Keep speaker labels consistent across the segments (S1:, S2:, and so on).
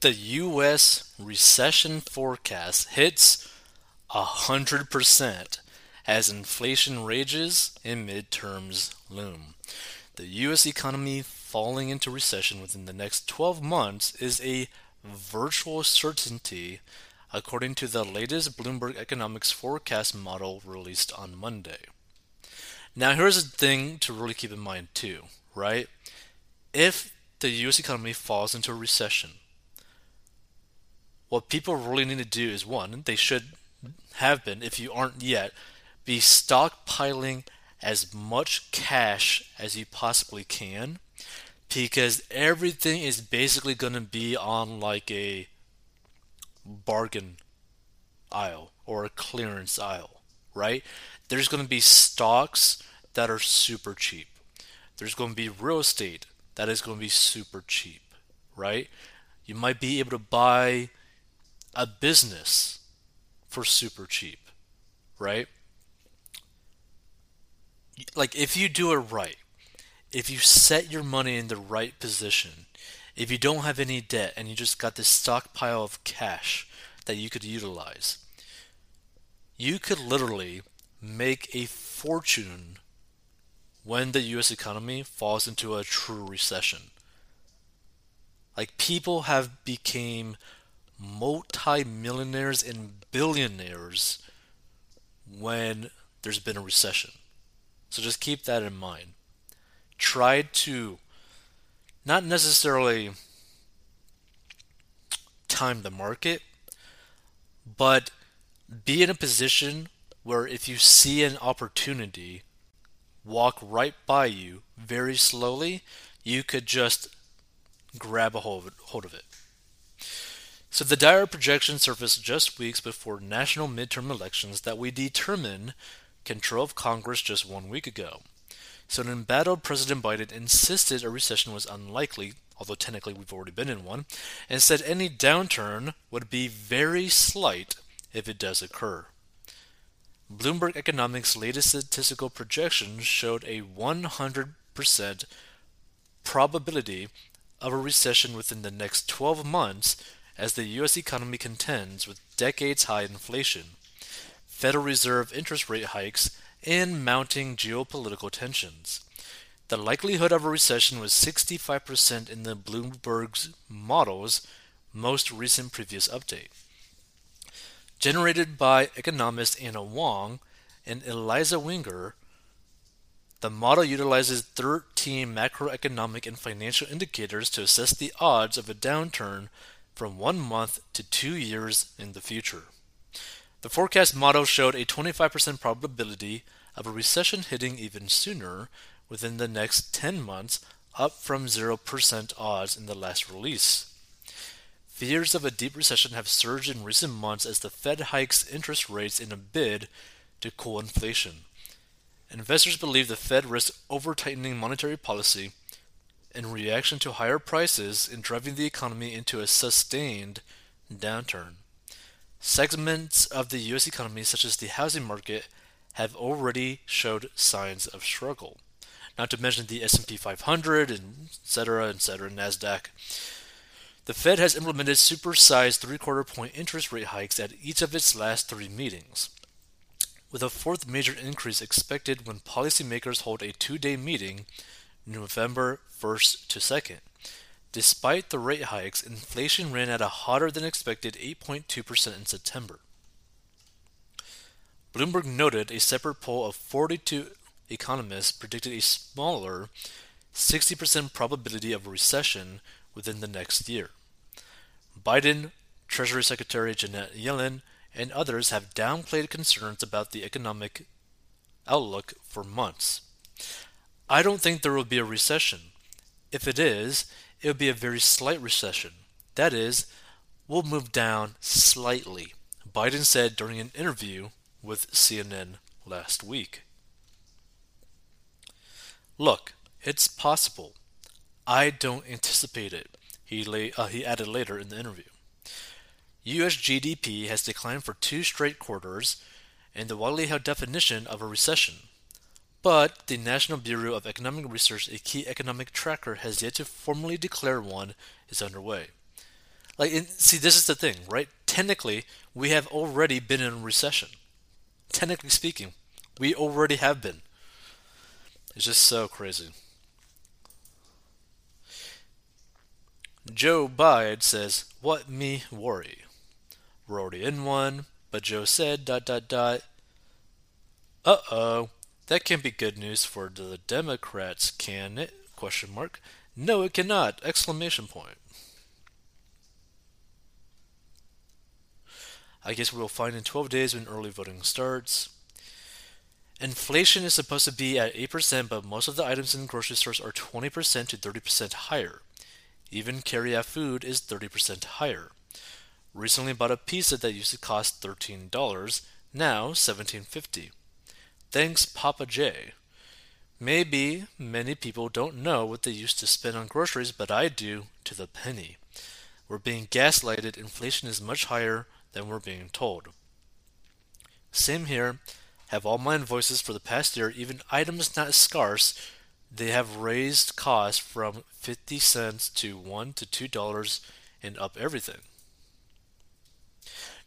S1: the U.S. recession forecast hits 100% as inflation rages and midterms loom. The U.S. economy falling into recession within the next 12 months is a virtual certainty, according to the latest Bloomberg economics forecast model released on Monday. Now, here's a thing to really keep in mind, too, right? If the US economy falls into a recession, what people really need to do is one, they should have been, if you aren't yet, be stockpiling as much cash as you possibly can because everything is basically going to be on like a bargain aisle or a clearance aisle, right? There's going to be stocks that are super cheap. There's going to be real estate that is going to be super cheap, right? You might be able to buy a business for super cheap, right? Like if you do it right, if you set your money in the right position, if you don't have any debt and you just got this stockpile of cash that you could utilize, you could literally make a fortune when the US economy falls into a true recession. Like people have became multi-millionaires and billionaires when there's been a recession. So just keep that in mind. Try to not necessarily time the market, but be in a position where if you see an opportunity walk right by you very slowly, you could just grab a hold of it. So the dire projection surfaced just weeks before national midterm elections that we determine control of Congress just one week ago. So an embattled President Biden insisted a recession was unlikely, although technically we've already been in one, and said any downturn would be very slight if it does occur. Bloomberg Economics' latest statistical projections showed a 100% probability of a recession within the next 12 months as the U.S. economy contends with decades high inflation, Federal Reserve interest rate hikes, and mounting geopolitical tensions. The likelihood of a recession was 65% in the Bloomberg's model's most recent previous update. Generated by economist Anna Wong and Eliza Winger, the model utilizes 13 macroeconomic and financial indicators to assess the odds of a downturn from one month to two years in the future. The forecast model showed a 25% probability of a recession hitting even sooner within the next 10 months, up from 0% odds in the last release. Fears of a deep recession have surged in recent months as the Fed hikes interest rates in a bid to cool inflation. Investors believe the Fed risks over tightening monetary policy in reaction to higher prices and driving the economy into a sustained downturn. Segments of the US economy such as the housing market have already showed signs of struggle. Not to mention the S&P 500 and etc. etc. Nasdaq. The Fed has implemented supersized three-quarter point interest rate hikes at each of its last 3 meetings. With a fourth major increase expected when policymakers hold a two-day meeting November 1st to 2nd. Despite the rate hikes, inflation ran at a hotter than expected 8.2% in September. Bloomberg noted a separate poll of 42 economists predicted a smaller 60% probability of a recession within the next year. Biden, Treasury Secretary Janet Yellen, and others have downplayed concerns about the economic outlook for months. I don't think there will be a recession. If it is, it will be a very slight recession. That is, we'll move down slightly, Biden said during an interview with CNN last week. Look, it's possible. I don't anticipate it, he, lay, uh, he added later in the interview. U.S. GDP has declined for two straight quarters, and the widely held definition of a recession but the National Bureau of Economic Research, a key economic tracker, has yet to formally declare one is underway. Like, and see, this is the thing, right? Technically, we have already been in recession. Technically speaking, we already have been. It's just so crazy. Joe Biden says, What me worry? We're already in one, but Joe said, dot dot dot. Uh oh. That can be good news for the Democrats, can it? Question mark. No, it cannot! Exclamation point. I guess we will find in 12 days when early voting starts. Inflation is supposed to be at 8%, but most of the items in grocery stores are 20% to 30% higher. Even carry-out food is 30% higher. Recently bought a pizza that used to cost $13, now $17.50. Thanks, Papa J. Maybe many people don't know what they used to spend on groceries, but I do to the penny. We're being gaslighted. Inflation is much higher than we're being told. Same here. Have all my invoices for the past year, even items not scarce, they have raised costs from 50 cents to 1 to 2 dollars and up everything.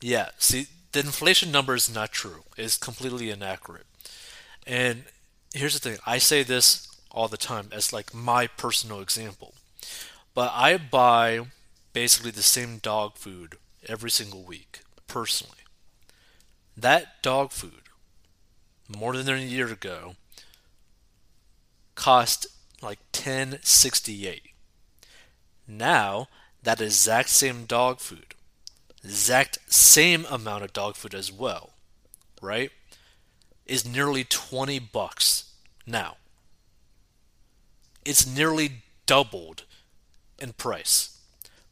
S1: Yeah, see, the inflation number is not true. It's completely inaccurate. And here's the thing I say this all the time as like my personal example. But I buy basically the same dog food every single week, personally. That dog food, more than a year ago, cost like 1068. Now, that exact same dog food, exact same amount of dog food as well, right? Is nearly 20 bucks now. It's nearly doubled in price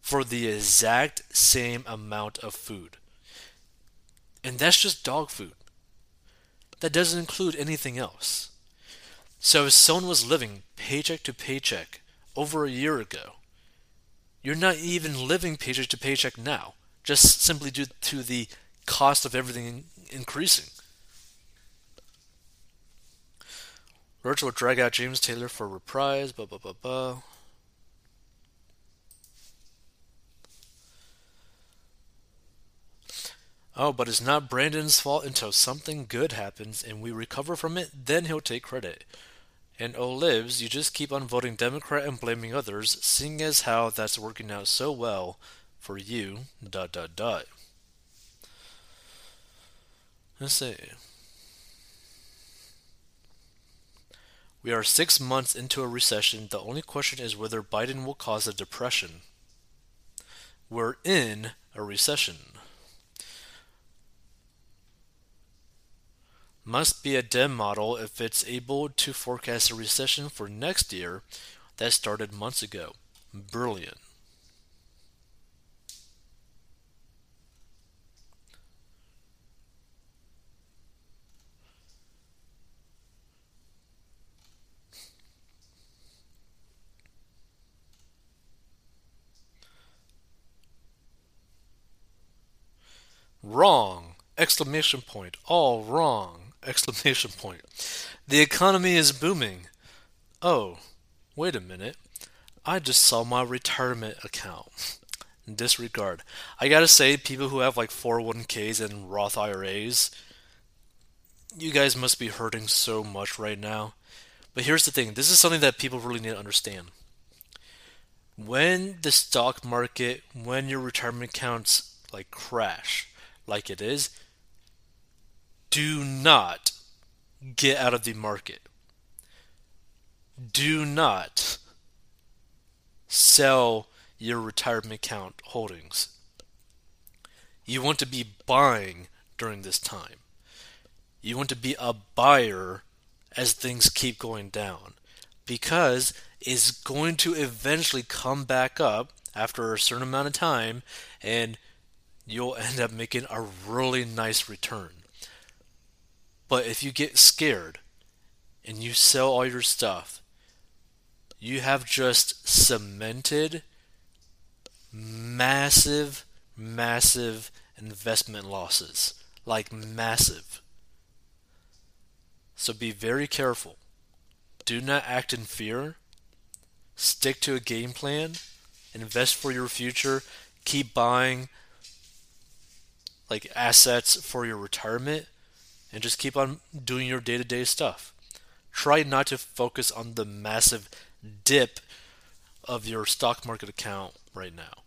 S1: for the exact same amount of food. And that's just dog food. That doesn't include anything else. So if someone was living paycheck to paycheck over a year ago, you're not even living paycheck to paycheck now, just simply due to the cost of everything increasing. Roach will drag out James Taylor for reprise. Blah blah blah blah. Oh, but it's not Brandon's fault until something good happens and we recover from it, then he'll take credit. And oh, Olives, you just keep on voting Democrat and blaming others, seeing as how that's working out so well for you. Dot dot dot. Let's see. We are six months into a recession. The only question is whether Biden will cause a depression. We're in a recession. Must be a Dem model if it's able to forecast a recession for next year that started months ago. Brilliant. Wrong! Exclamation point. All wrong! Exclamation point. The economy is booming. Oh, wait a minute. I just saw my retirement account. Disregard. I gotta say, people who have like 401ks and Roth IRAs, you guys must be hurting so much right now. But here's the thing this is something that people really need to understand. When the stock market, when your retirement accounts like crash, like it is, do not get out of the market. Do not sell your retirement account holdings. You want to be buying during this time. You want to be a buyer as things keep going down because it's going to eventually come back up after a certain amount of time and you'll end up making a really nice return. But if you get scared and you sell all your stuff, you have just cemented massive, massive investment losses. Like massive. So be very careful. Do not act in fear. Stick to a game plan. Invest for your future keep buying like assets for your retirement and just keep on doing your day-to-day stuff. Try not to focus on the massive dip of your stock market account right now.